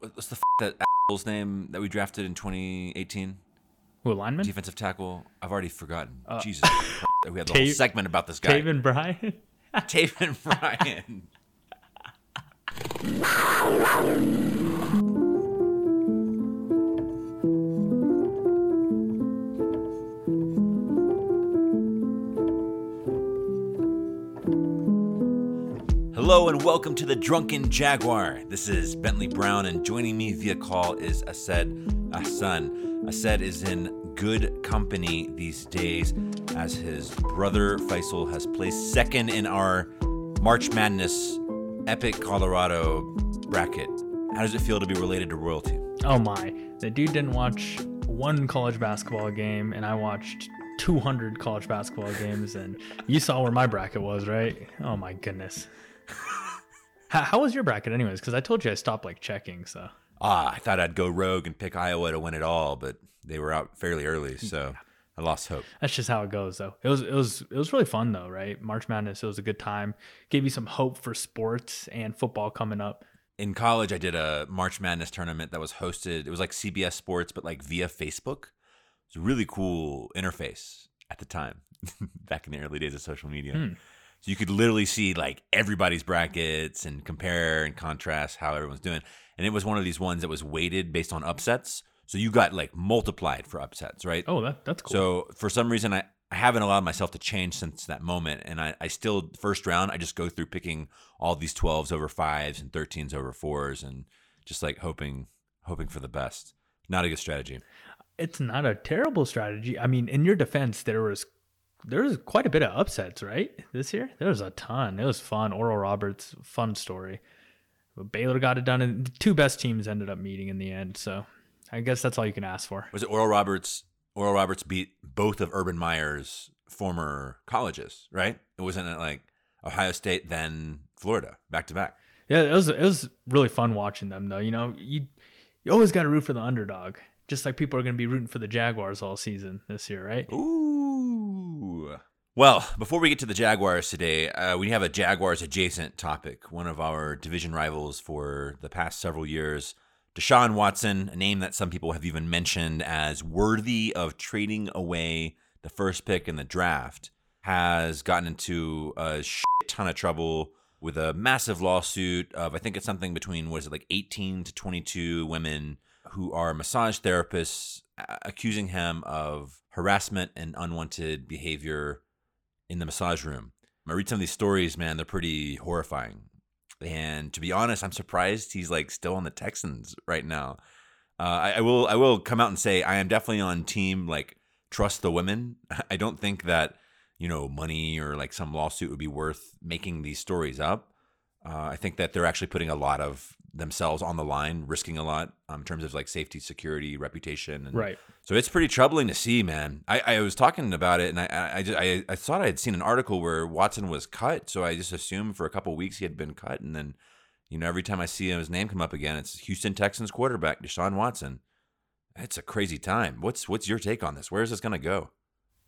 what's the f- that asshole's name that we drafted in 2018? Who lineman? Defensive tackle. I've already forgotten. Uh, Jesus, Christ. we had the whole segment about this guy. Taven Bryan. Taven Bryan. Hello and welcome to the Drunken Jaguar. This is Bentley Brown, and joining me via call is Ased Hassan. Ased is in good company these days as his brother Faisal has placed second in our March Madness Epic Colorado bracket. How does it feel to be related to royalty? oh my, the dude didn't watch one college basketball game, and I watched 200 college basketball games, and you saw where my bracket was, right? Oh my goodness. How, how was your bracket, anyways? Because I told you I stopped like checking, so. Ah, I thought I'd go rogue and pick Iowa to win it all, but they were out fairly early, so I lost hope. That's just how it goes, though. It was it was it was really fun, though, right? March Madness, it was a good time. Gave you some hope for sports and football coming up. in college i did a march madness tournament that was hosted it was like cbs sports but like via facebook it's a really cool interface at the time back in the early days of social media so you could literally see like everybody's brackets and compare and contrast how everyone's doing and it was one of these ones that was weighted based on upsets so you got like multiplied for upsets right Oh, that that's cool. so for some reason, I, I haven't allowed myself to change since that moment, and I, I still first round I just go through picking all these twelves over fives and thirteens over fours, and just like hoping hoping for the best. Not a good strategy. it's not a terrible strategy. I mean, in your defense, there was there was quite a bit of upsets, right? This year, there was a ton. It was fun. Oral Roberts, fun story. But Baylor got it done, and the two best teams ended up meeting in the end. So, I guess that's all you can ask for. Was it Oral Roberts? Oral Roberts beat both of Urban Meyer's former colleges, right? It wasn't it like Ohio State then Florida back to back. Yeah, it was it was really fun watching them, though. You know, you you always got to root for the underdog, just like people are going to be rooting for the Jaguars all season this year, right? Ooh. Well, before we get to the Jaguars today, uh, we have a Jaguars adjacent topic. One of our division rivals for the past several years, Deshaun Watson, a name that some people have even mentioned as worthy of trading away the first pick in the draft, has gotten into a shit ton of trouble with a massive lawsuit of, I think it's something between, what is it, like 18 to 22 women who are massage therapists accusing him of harassment and unwanted behavior in the massage room. I read some of these stories, man, they're pretty horrifying. And to be honest, I'm surprised he's like still on the Texans right now. Uh, I, I will I will come out and say I am definitely on team like trust the women. I don't think that you know money or like some lawsuit would be worth making these stories up. Uh, I think that they're actually putting a lot of themselves on the line, risking a lot um, in terms of like safety, security, reputation, and Right. so it's pretty troubling to see, man. I, I was talking about it, and I I, I, just, I I thought I had seen an article where Watson was cut, so I just assumed for a couple weeks he had been cut, and then you know every time I see his name come up again, it's Houston Texans quarterback Deshaun Watson. It's a crazy time. What's what's your take on this? Where is this gonna go?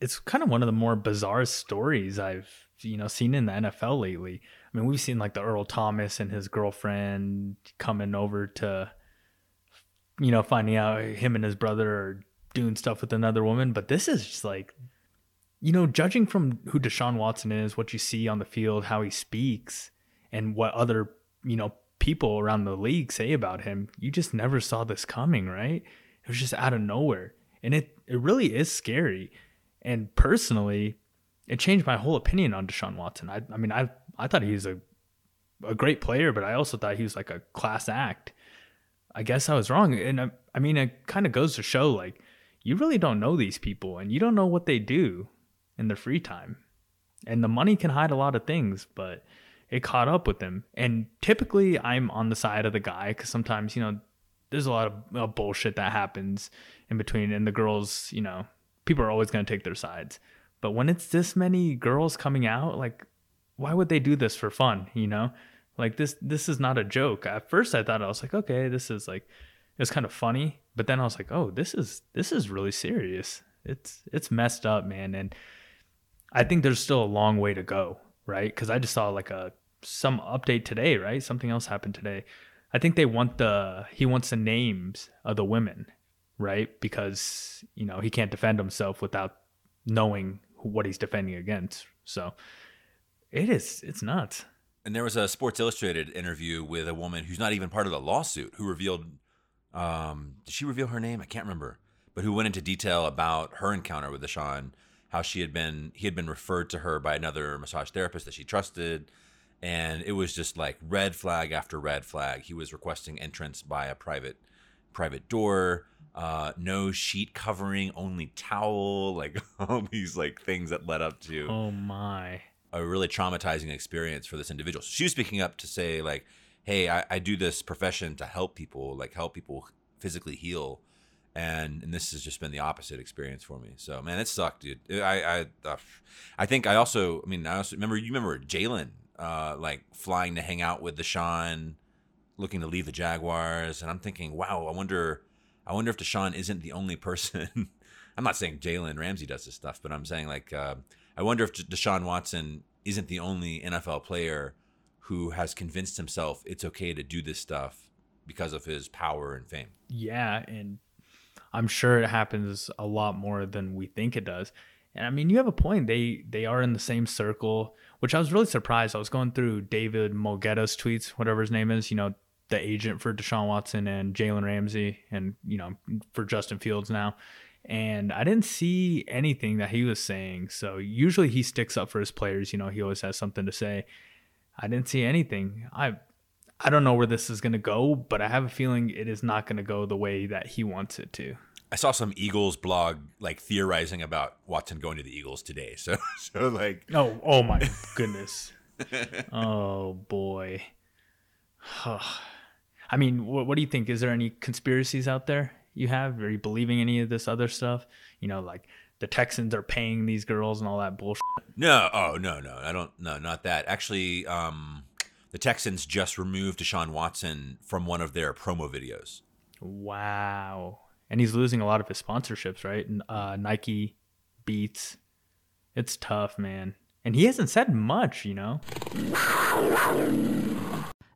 it's kind of one of the more bizarre stories I've you know seen in the NFL lately. I mean, we've seen like the Earl Thomas and his girlfriend coming over to you know finding out him and his brother are doing stuff with another woman, but this is just like you know, judging from who Deshaun Watson is, what you see on the field, how he speaks, and what other, you know, people around the league say about him, you just never saw this coming, right? It was just out of nowhere. And it, it really is scary. And personally, it changed my whole opinion on Deshaun Watson. I, I mean, I, I thought he was a, a great player, but I also thought he was like a class act. I guess I was wrong. And I, I mean, it kind of goes to show like, you really don't know these people and you don't know what they do in their free time. And the money can hide a lot of things, but it caught up with them. And typically I'm on the side of the guy because sometimes, you know, there's a lot of uh, bullshit that happens in between. And the girls, you know, people are always going to take their sides. But when it's this many girls coming out, like, why would they do this for fun? You know, like this, this is not a joke. At first I thought I was like, okay, this is like, it's kind of funny. But then I was like, oh, this is, this is really serious. It's, it's messed up, man. And, I think there's still a long way to go, right? Because I just saw like a some update today, right? Something else happened today I think they want the he wants the names of the women, right? Because you know he can't defend himself without knowing what he's defending against. So it is it's nuts. And there was a Sports Illustrated interview with a woman who's not even part of the lawsuit who revealed um did she reveal her name? I can't remember. But who went into detail about her encounter with Deshaun, how she had been he had been referred to her by another massage therapist that she trusted and it was just like red flag after red flag. He was requesting entrance by a private private door, uh, no sheet covering, only towel, like all these like things that led up to Oh my. a really traumatizing experience for this individual. So she was speaking up to say like, "Hey, I, I do this profession to help people, like help people physically heal." And, and this has just been the opposite experience for me. So man, it sucked, dude. I I uh, I think I also I mean I also remember you remember Jalen uh, like flying to hang out with the Deshaun, looking to leave the Jaguars, and I'm thinking, wow, I wonder, I wonder if Deshaun isn't the only person. I'm not saying Jalen Ramsey does this stuff, but I'm saying like, uh, I wonder if Deshaun Watson isn't the only NFL player who has convinced himself it's okay to do this stuff because of his power and fame. Yeah, and I'm sure it happens a lot more than we think it does. And I mean, you have a point. They they are in the same circle, which I was really surprised. I was going through David Mulugheta's tweets, whatever his name is, you know, the agent for Deshaun Watson and Jalen Ramsey, and you know, for Justin Fields now. And I didn't see anything that he was saying. So usually he sticks up for his players. You know, he always has something to say. I didn't see anything. I I don't know where this is going to go, but I have a feeling it is not going to go the way that he wants it to. I saw some Eagles blog like theorizing about Watson going to the Eagles today. So, so like, Oh, oh my goodness. oh boy. I mean, what, what do you think? Is there any conspiracies out there you have? Are you believing any of this other stuff? You know, like the Texans are paying these girls and all that bullshit. no, oh no, no, I don't, no, not that. Actually, um, the Texans just removed Deshaun Watson from one of their promo videos. Wow. And he's losing a lot of his sponsorships, right? Uh, Nike, Beats. It's tough, man. And he hasn't said much, you know?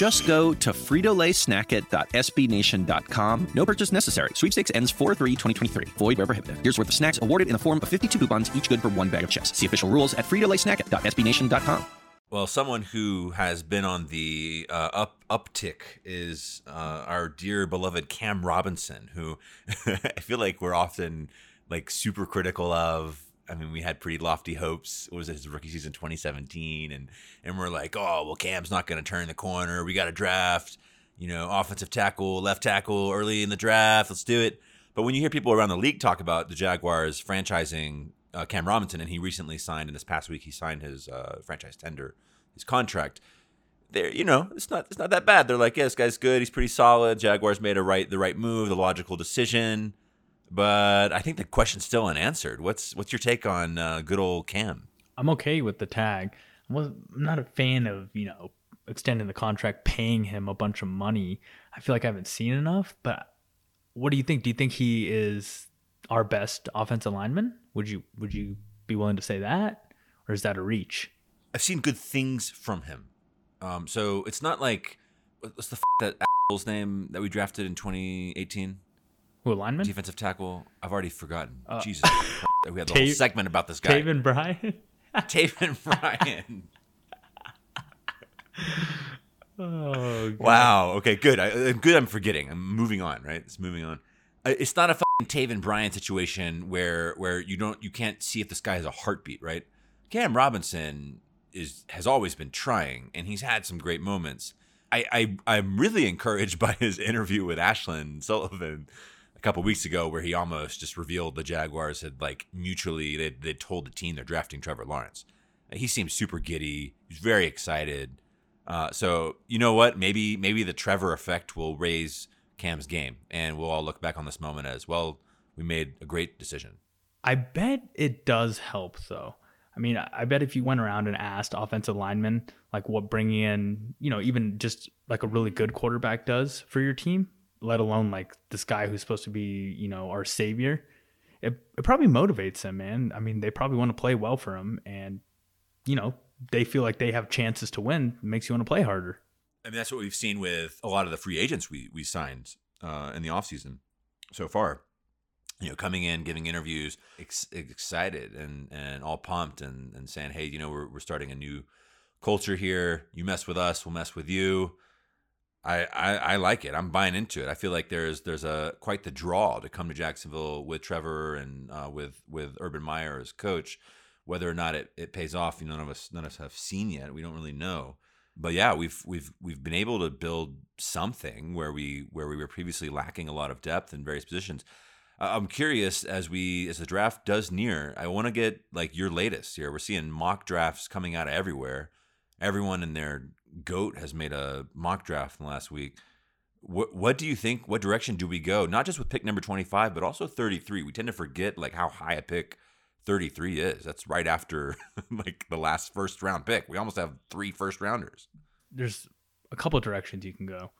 Just go to fritolaysnackit.sbnation.com. No purchase necessary. Sweepstakes ends 4-3-2023. Void where prohibited. Here's worth of snacks awarded in the form of 52 coupons, each good for one bag of chips. See official rules at fritolaysnackit.sbnation.com. Well, someone who has been on the uh, up uptick is uh, our dear beloved Cam Robinson, who I feel like we're often like super critical of. I mean, we had pretty lofty hopes. What was it his rookie season 2017, and and we're like, oh well, Cam's not going to turn the corner. We got to draft, you know, offensive tackle, left tackle early in the draft. Let's do it. But when you hear people around the league talk about the Jaguars franchising uh, Cam Robinson, and he recently signed in this past week, he signed his uh, franchise tender, his contract. There, you know, it's not it's not that bad. They're like, yeah, this guy's good. He's pretty solid. Jaguars made a right the right move, the logical decision. But I think the question's still unanswered. What's what's your take on uh, good old Cam? I'm okay with the tag. I'm not a fan of, you know, extending the contract, paying him a bunch of money. I feel like I haven't seen enough, but what do you think? Do you think he is our best offensive lineman? Would you would you be willing to say that? Or is that a reach? I've seen good things from him. Um, so it's not like what's the f- that asshole's name that we drafted in 2018? Who, a lineman? Defensive tackle. I've already forgotten. Uh, Jesus, we had the whole segment about this guy. Taven Bryan? Taven Bryan. Oh, God. Wow. Okay. Good. I, uh, good. I'm forgetting. I'm moving on. Right. It's moving on. Uh, It's not a fucking Taven Bryan situation where where you don't you can't see if this guy has a heartbeat. Right. Cam Robinson is has always been trying, and he's had some great moments. I, I I'm really encouraged by his interview with Ashlyn Sullivan a couple weeks ago, where he almost just revealed the Jaguars had like mutually they they told the team they're drafting Trevor Lawrence. He seems super giddy. He's very excited. Uh, so you know what? Maybe maybe the Trevor effect will raise Cam's game, and we'll all look back on this moment as well. We made a great decision. I bet it does help though. I mean, I I bet if you went around and asked offensive linemen like what bringing in, you know, even just like a really good quarterback does for your team, let alone like this guy who's supposed to be, you know, our savior, it, it probably motivates them, man. I mean, they probably want to play well for him and, you know, they feel like they have chances to win. It makes you want to play harder. I mean, that's what we've seen with a lot of the free agents we we signed uh, in the offseason so far. You know, coming in, giving interviews, ex- excited and and all pumped, and and saying, "Hey, you know, we're we're starting a new culture here. You mess with us, we'll mess with you." I, I I like it. I'm buying into it. I feel like there's there's a quite the draw to come to Jacksonville with Trevor and uh, with with Urban Meyer as coach. Whether or not it, it pays off, you know, none of us none of us have seen yet. We don't really know but yeah, we've we've we've been able to build something where we where we were previously lacking a lot of depth in various positions. I'm curious as we as the draft does near. I want to get like your latest here. We're seeing mock drafts coming out of everywhere. Everyone and their goat has made a mock draft in the last week. What what do you think? What direction do we go? Not just with pick number 25, but also 33. We tend to forget like how high a pick 33 is. That's right after like the last first round pick. We almost have three first rounders. there's a couple directions you can go.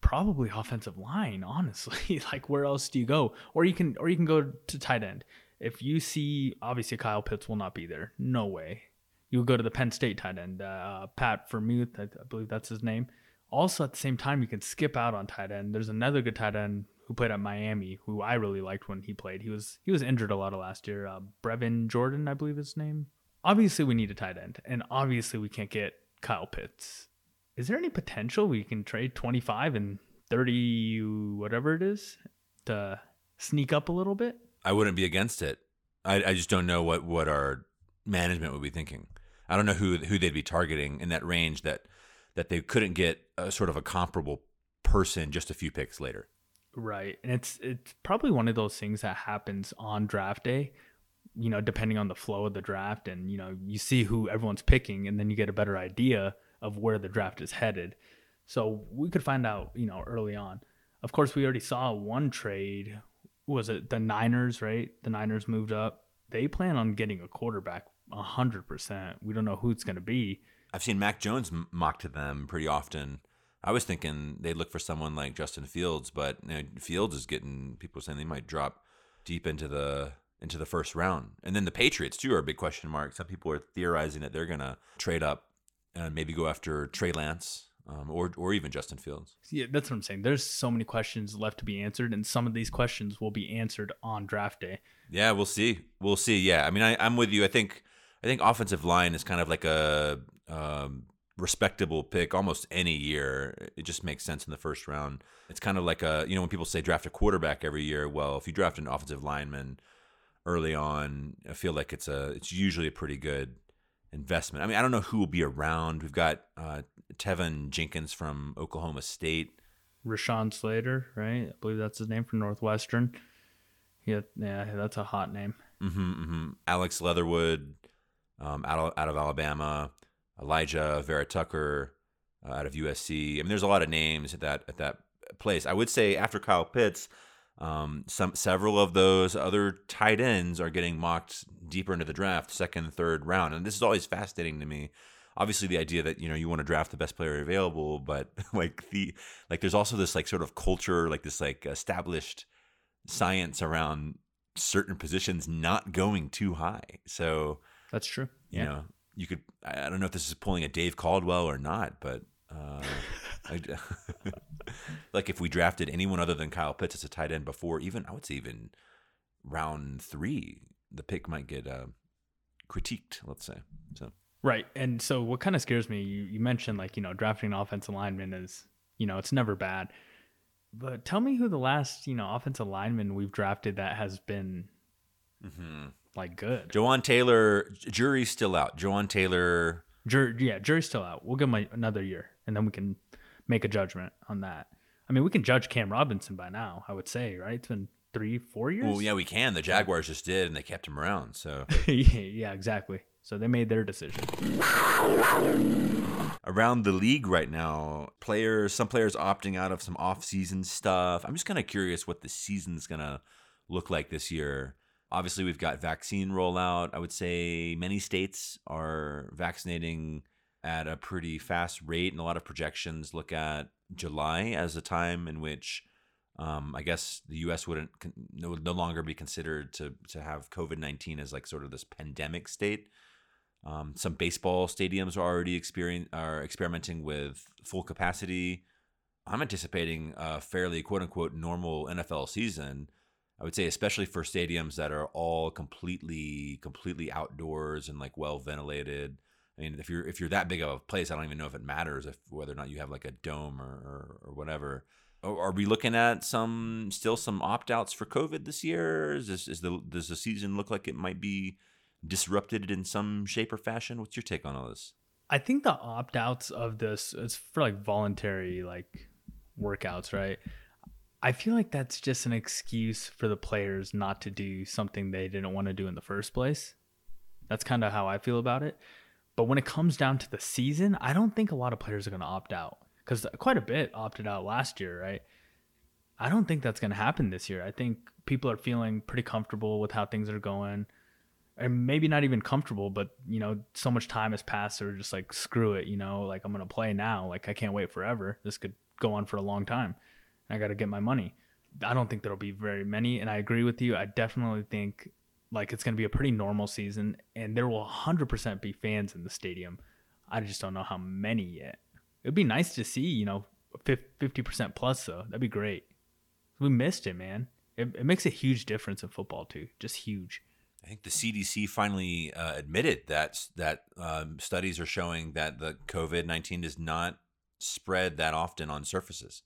Probably offensive line, honestly. like where else do you go? Or you can or you can go to tight end. If you see obviously Kyle Pitts will not be there. No way. You'll go to the Penn State tight end, uh, Pat Vermuth, I, I believe that's his name. Also at the same time you can skip out on tight end. There's another good tight end who played at Miami, who I really liked when he played. He was he was injured a lot of last year. Uh, Brevin Jordan, I believe his name. Obviously, we need a tight end, and obviously, we can't get Kyle Pitts. Is there any potential we can trade 25 and 30, whatever it is, to sneak up a little bit? I wouldn't be against it. I, I just don't know what, what our management would be thinking. I don't know who who they'd be targeting in that range that that they couldn't get a sort of a comparable person just a few picks later. Right. And it's it's probably one of those things that happens on draft day, you know, depending on the flow of the draft and you know, you see who everyone's picking and then you get a better idea of where the draft is headed. So we could find out, you know, early on. Of course, we already saw one trade. Was it the Niners, right? The Niners moved up. They plan on getting a quarterback 100%. We don't know who it's going to be. I've seen Mac Jones mocked to them pretty often. I was thinking they'd look for someone like Justin Fields, but you know, Fields is getting people saying they might drop deep into the into the first round. And then the Patriots too are a big question mark. Some people are theorizing that they're gonna trade up and maybe go after Trey Lance um, or or even Justin Fields. Yeah, that's what I'm saying. There's so many questions left to be answered, and some of these questions will be answered on draft day. Yeah, we'll see. We'll see. Yeah, I mean, I, I'm with you. I think I think offensive line is kind of like a um, respectable pick almost any year. It just makes sense in the first round. It's kind of like a you know when people say draft a quarterback every year. Well, if you draft an offensive lineman early on, I feel like it's a it's usually a pretty good investment. I mean, I don't know who will be around. We've got uh, Teven Jenkins from Oklahoma State. Rashawn Slater, right? I believe that's his name from Northwestern. Yeah, yeah, that's a hot name. hmm hmm Alex Leatherwood um, out of out of Alabama, Alijah Vera Tucker uh, out of USC. I mean, there's a lot of names at that at that place. I would say after Kyle Pitts, um, some several of those other tight ends are getting mocked deeper into the draft, second, third round, and this is always fascinating to me. Obviously, the idea that you know you want to draft the best player available, but like the like, there's also this like sort of culture, like this like established science around certain positions not going too high. So That's true. you know, you could. I I don't know if this is pulling a Dave Caldwell or not, but uh, I, like if we drafted anyone other than Kyle Pitts as a tight end before, even I would say even round three, the pick might get uh, critiqued. Let's say so. Right. And so what kind of scares me, you, you mentioned like, you know, drafting an offensive lineman is, you know, it's never bad. But tell me who the last, you know, offensive lineman we've drafted that has been Mm-hmm. like good. Jawaan Taylor, jury's still out. Jawaan Taylor, Jur- yeah, jury's still out. We'll give him a, another year and then we can make a judgment on that. I mean, we can judge Cam Robinson by now, I would say, right? It's been three, four years. well, yeah, we can. The Jaguars just did, and they kept him around. So yeah, yeah, exactly. So they made their decision. around the league right now, players, some players opting out of some off-season stuff. I'm just kind of curious what the season's gonna look like this year. Obviously, we've got vaccine rollout. I would say many states are vaccinating at a pretty fast rate, and a lot of projections look at July as a time in which um, I guess the U.S. wouldn't no, no longer be considered to to have COVID nineteen as like sort of this pandemic state. Um, some baseball stadiums are already experience are experimenting with full capacity. I'm anticipating a fairly quote unquote normal NFL season. I would say, especially for stadiums that are all completely completely outdoors and like well ventilated. I mean, if you're if you're that big of a place, I don't even know if it matters if whether or not you have like a dome or or, or whatever. Are we looking at some still some opt outs for COVID this year? Is this is the does the season look like it might be disrupted in some shape or fashion? What's your take on all this? I think the opt outs of this is for like voluntary like workouts, right? I feel like that's just an excuse for the players not to do something they didn't want to do in the first place. That's kind of how I feel about it. But when it comes down to the season, I don't think a lot of players are going to opt out because quite a bit opted out last year, right? I don't think that's going to happen this year. I think people are feeling pretty comfortable with how things are going. And maybe not even comfortable, but you know, so much time has passed, they're just like, screw it, you know, like I'm gonna play now. Like I can't wait forever. This could go on for a long time. I gotta get my money. I don't think there'll be very many, and I agree with you. I definitely think like it's gonna be a pretty normal season, and there will 100% be fans in the stadium. I just don't know how many yet. It'd be nice to see, you know, 50% plus though. That'd be great. We missed it, man. It, it makes a huge difference in football too. Just huge. I think the CDC finally uh, admitted that that um, studies are showing that the COVID nineteen does not spread that often on surfaces.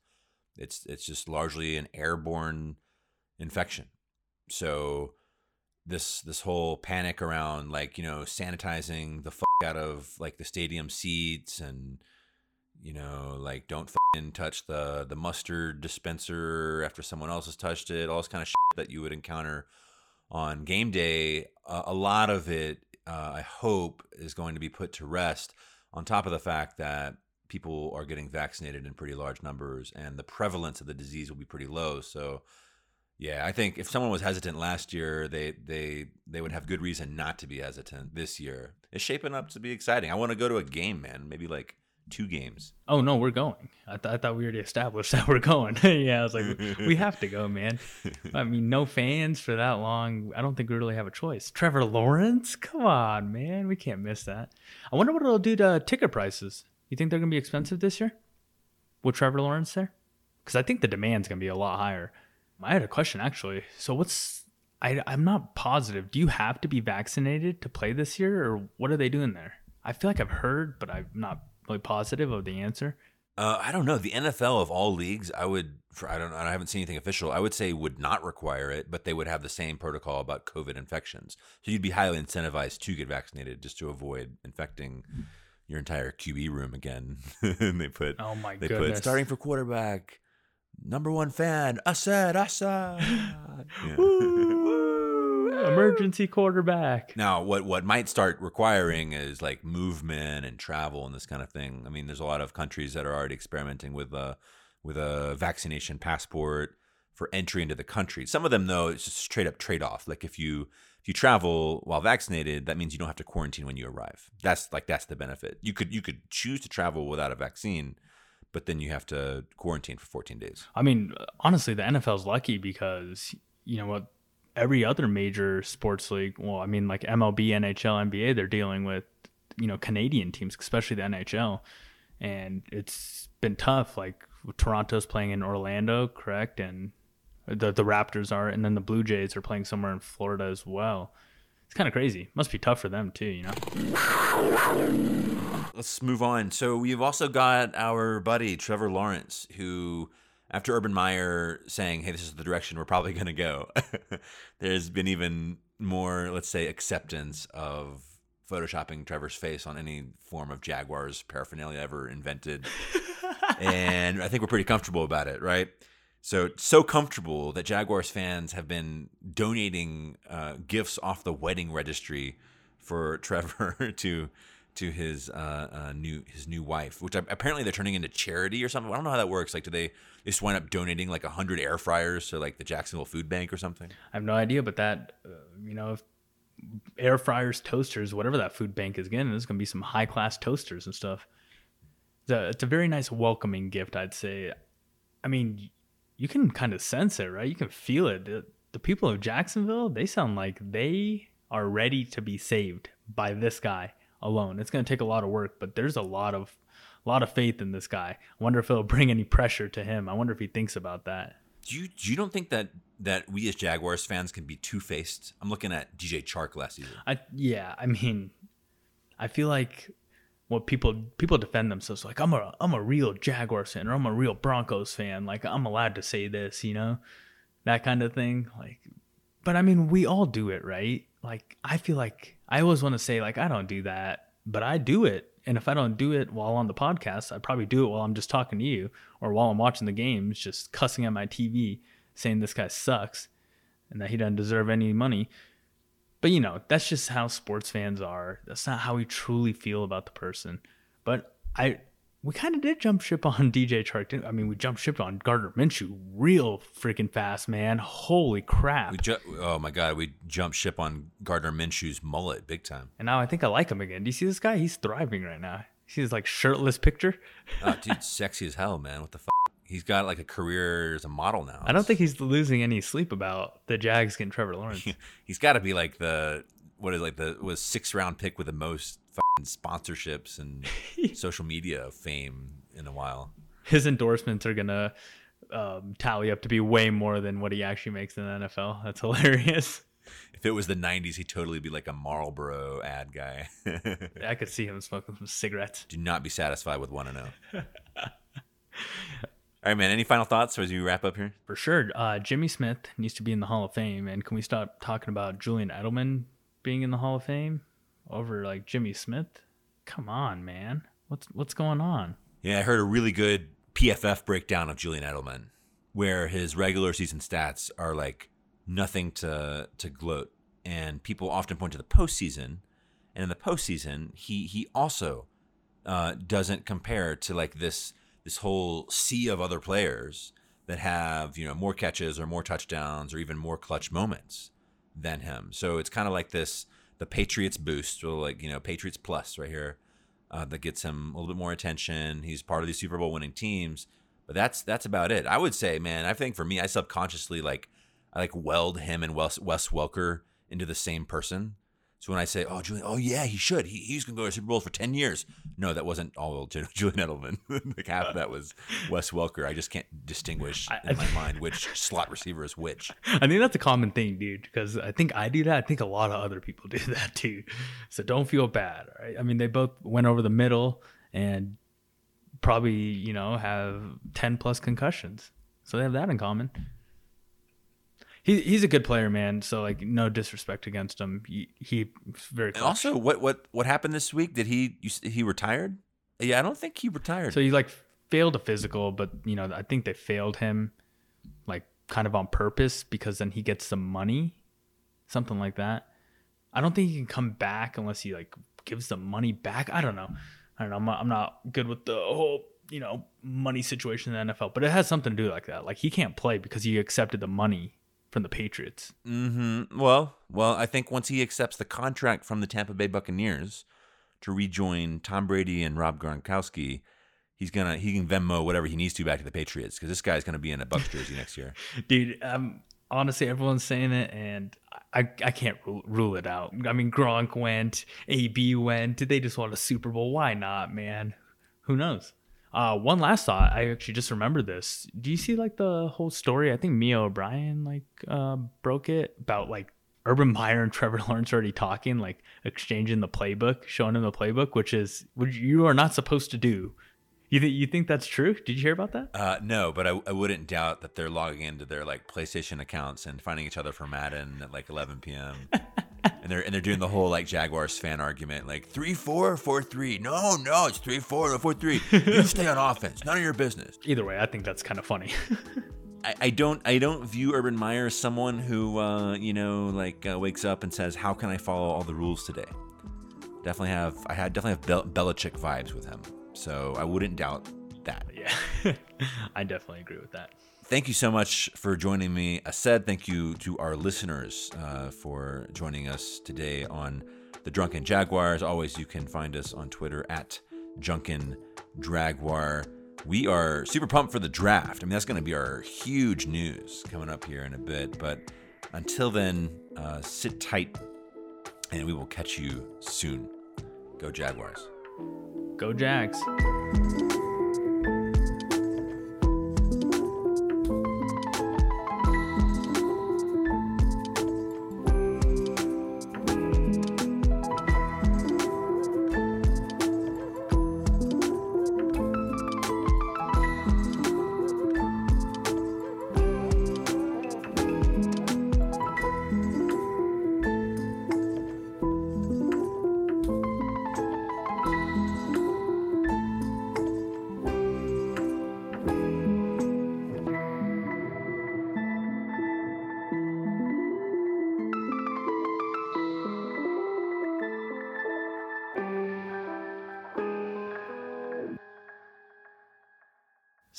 It's it's just largely an airborne infection. So this this whole panic around like you know sanitizing the fuck out of like the stadium seats and you know like don't fucking touch the the mustard dispenser after someone else has touched it all this kind of shit that you would encounter on game day uh, a lot of it uh, i hope is going to be put to rest on top of the fact that people are getting vaccinated in pretty large numbers and the prevalence of the disease will be pretty low so yeah, I think if someone was hesitant last year, they they they would have good reason not to be hesitant this year. It's shaping up to be exciting. I want to go to a game, man. Maybe like two games. Oh no, we're going. I, th- I thought we already established that we're going. yeah, I was like, we have to go, man. I mean, no fans for that long. I don't think we really have a choice. Trevor Lawrence, come on, man, we can't miss that. I wonder what it'll do to ticket prices. You think they're gonna be expensive this year with Trevor Lawrence there? Because I think the demand's gonna be a lot higher. I had a question actually. So what's I I'm not positive. Do you have to be vaccinated to play this year, or what are they doing there? I feel like I've heard, but I'm not really positive of the answer. Uh, I don't know. The NFL of all leagues, I would. For, I don't. I haven't seen anything official. I would say would not require it, but they would have the same protocol about COVID infections. So you'd be highly incentivized to get vaccinated just to avoid infecting your entire QB room again. and they put. Oh my they goodness. put starting for quarterback. Number one fan, Assad, Assad. Yeah. Emergency quarterback. Now, what what might start requiring is like movement and travel and this kind of thing. I mean, there's a lot of countries that are already experimenting with a with a vaccination passport for entry into the country. Some of them, though, it's just straight up trade off. Like if you if you travel while vaccinated, that means you don't have to quarantine when you arrive. That's like that's the benefit. You could you could choose to travel without a vaccine, but then you have to quarantine for 14 days. I mean, honestly, the NFL's lucky because you know what? Every other major sports league, well, I mean, like MLB, NHL, NBA, they're dealing with you know Canadian teams, especially the NHL, and it's been tough. Like Toronto's playing in Orlando, correct, and the the Raptors are, and then the Blue Jays are playing somewhere in Florida as well. It's kind of crazy. Must be tough for them too, you know. Let's move on. So we've also got our buddy Trevor Lawrence, who, after Urban Meyer saying, "Hey, this is the direction we're probably going to go," there's been even more, let's say, acceptance of photoshopping Trevor's face on any form of Jaguars paraphernalia ever invented, and I think we're pretty comfortable about it, right? So so comfortable that Jaguars fans have been donating uh, gifts off the wedding registry for Trevor to to his uh, uh, new his new wife, which apparently they're turning into charity or something. I don't know how that works. Like, do they just wind up donating like hundred air fryers to like the Jacksonville Food Bank or something? I have no idea, but that uh, you know, air fryers, toasters, whatever that food bank is getting, there's gonna be some high class toasters and stuff. It's a, it's a very nice welcoming gift, I'd say. I mean, you can kind of sense it, right? You can feel it. The, the people of Jacksonville, they sound like they are ready to be saved by this guy alone. It's going to take a lot of work, but there's a lot of a lot of faith in this guy. I wonder if it'll bring any pressure to him. I wonder if he thinks about that. Do you do you don't think that that we as Jaguars fans can be two faced? I'm looking at DJ Chark last season. I yeah, I mean, I feel like what people people defend themselves like I'm a I'm a real Jaguars fan or I'm a real Broncos fan. Like I'm allowed to say this, you know, that kind of thing. Like, but I mean, we all do it, right? Like I feel like I always want to say like I don't do that, but I do it. And if I don't do it while on the podcast, I probably do it while I'm just talking to you or while I'm watching the games, just cussing at my TV, saying this guy sucks and that he doesn't deserve any money. But you know, that's just how sports fans are. That's not how we truly feel about the person. But I we kind of did jump ship on DJ Chark. I mean, we jumped ship on Gardner Minshew real freaking fast, man. Holy crap! We ju- oh my god, we jumped ship on Gardner Minshew's mullet big time. And now I think I like him again. Do you see this guy? He's thriving right now. see his like shirtless picture. oh, dude, sexy as hell, man. What the fuck? He's got like a career as a model now. I don't think he's losing any sleep about the Jags getting Trevor Lawrence. he's got to be like the what is like the was six round pick with the most sponsorships and social media fame in a while. His endorsements are gonna um, tally up to be way more than what he actually makes in the NFL. That's hilarious. If it was the '90s, he'd totally be like a Marlboro ad guy. I could see him smoking some cigarettes. Do not be satisfied with one and zero. All right, man. Any final thoughts as you wrap up here? For sure. Uh, Jimmy Smith needs to be in the Hall of Fame, and can we stop talking about Julian Edelman being in the Hall of Fame? over like Jimmy Smith? Come on, man. What's what's going on? Yeah, I heard a really good PFF breakdown of Julian Edelman where his regular season stats are like nothing to to gloat. And people often point to the postseason, and in the postseason, he he also uh, doesn't compare to like this this whole sea of other players that have you know more catches or more touchdowns or even more clutch moments than him. So it's kind of like this the Patriots boost, or like you know Patriots plus right here, uh, that gets him a little bit more attention. He's part of these Super Bowl winning teams, but that's that's about it. I would say, man, I think for me, I subconsciously like I like weld him and Wes, Wes Welker into the same person. So when I say, "Oh, Julian, oh yeah, he should. He, he's gonna go to Super Bowls for ten years." No, that wasn't all Julian Edelman. like half of that was Wes Welker. I just can't distinguish I, in my mind which slot receiver is which. I think that's a common thing, dude. Because I think I do that. I think a lot of other people do that too. So don't feel bad. Right? I mean, they both went over the middle and probably you know have ten plus concussions. So they have that in common he he's a good player, man. So like, no disrespect against him. He, he very. Clutch. also, what what what happened this week? Did he you, he retired? Yeah, I don't think he retired. So he like failed a physical, but you know, I think they failed him, like kind of on purpose because then he gets some money, something like that. I don't think he can come back unless he like gives the money back. I don't know. I don't know. I'm not, I'm not good with the whole you know money situation in the NFL, but it has something to do like that. Like he can't play because he accepted the money from the Patriots. Mm-hmm. Well, well, I think once he accepts the contract from the Tampa Bay Buccaneers to rejoin Tom Brady and Rob Gronkowski, he's gonna he can Venmo whatever he needs to back to the Patriots because this guy's gonna be in a Bucs jersey next year. Dude, um, honestly, everyone's saying it, and I I can't rule, rule it out. I mean, Gronk went, AB went. Did they just want a Super Bowl? Why not, man? Who knows? Uh, one last thought. I actually just remembered this. Do you see like the whole story? I think Mia O'Brien like uh, broke it about like Urban Meyer and Trevor Lawrence already talking, like exchanging the playbook, showing him the playbook, which is which you are not supposed to do. You think you think that's true? Did you hear about that? Uh, no, but I, I wouldn't doubt that they're logging into their like PlayStation accounts and finding each other for Madden at like 11 p.m. and they're and they're doing the whole like Jaguars fan argument, like three four four three. No, no, it's three four no, four three. You stay on offense. None of your business. Either way, I think that's kind of funny. I, I don't I don't view Urban Meyer as someone who uh, you know like uh, wakes up and says, "How can I follow all the rules today?" Definitely have I had definitely have Bel- Belichick vibes with him, so I wouldn't doubt that. yeah, I definitely agree with that. Thank you so much for joining me. I said thank you to our listeners uh, for joining us today on the Drunken Jaguars. Always, you can find us on Twitter at Dragwar. We are super pumped for the draft. I mean, that's going to be our huge news coming up here in a bit. But until then, uh, sit tight and we will catch you soon. Go Jaguars. Go Jags.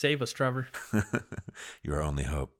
Save us, Trevor. Your only hope.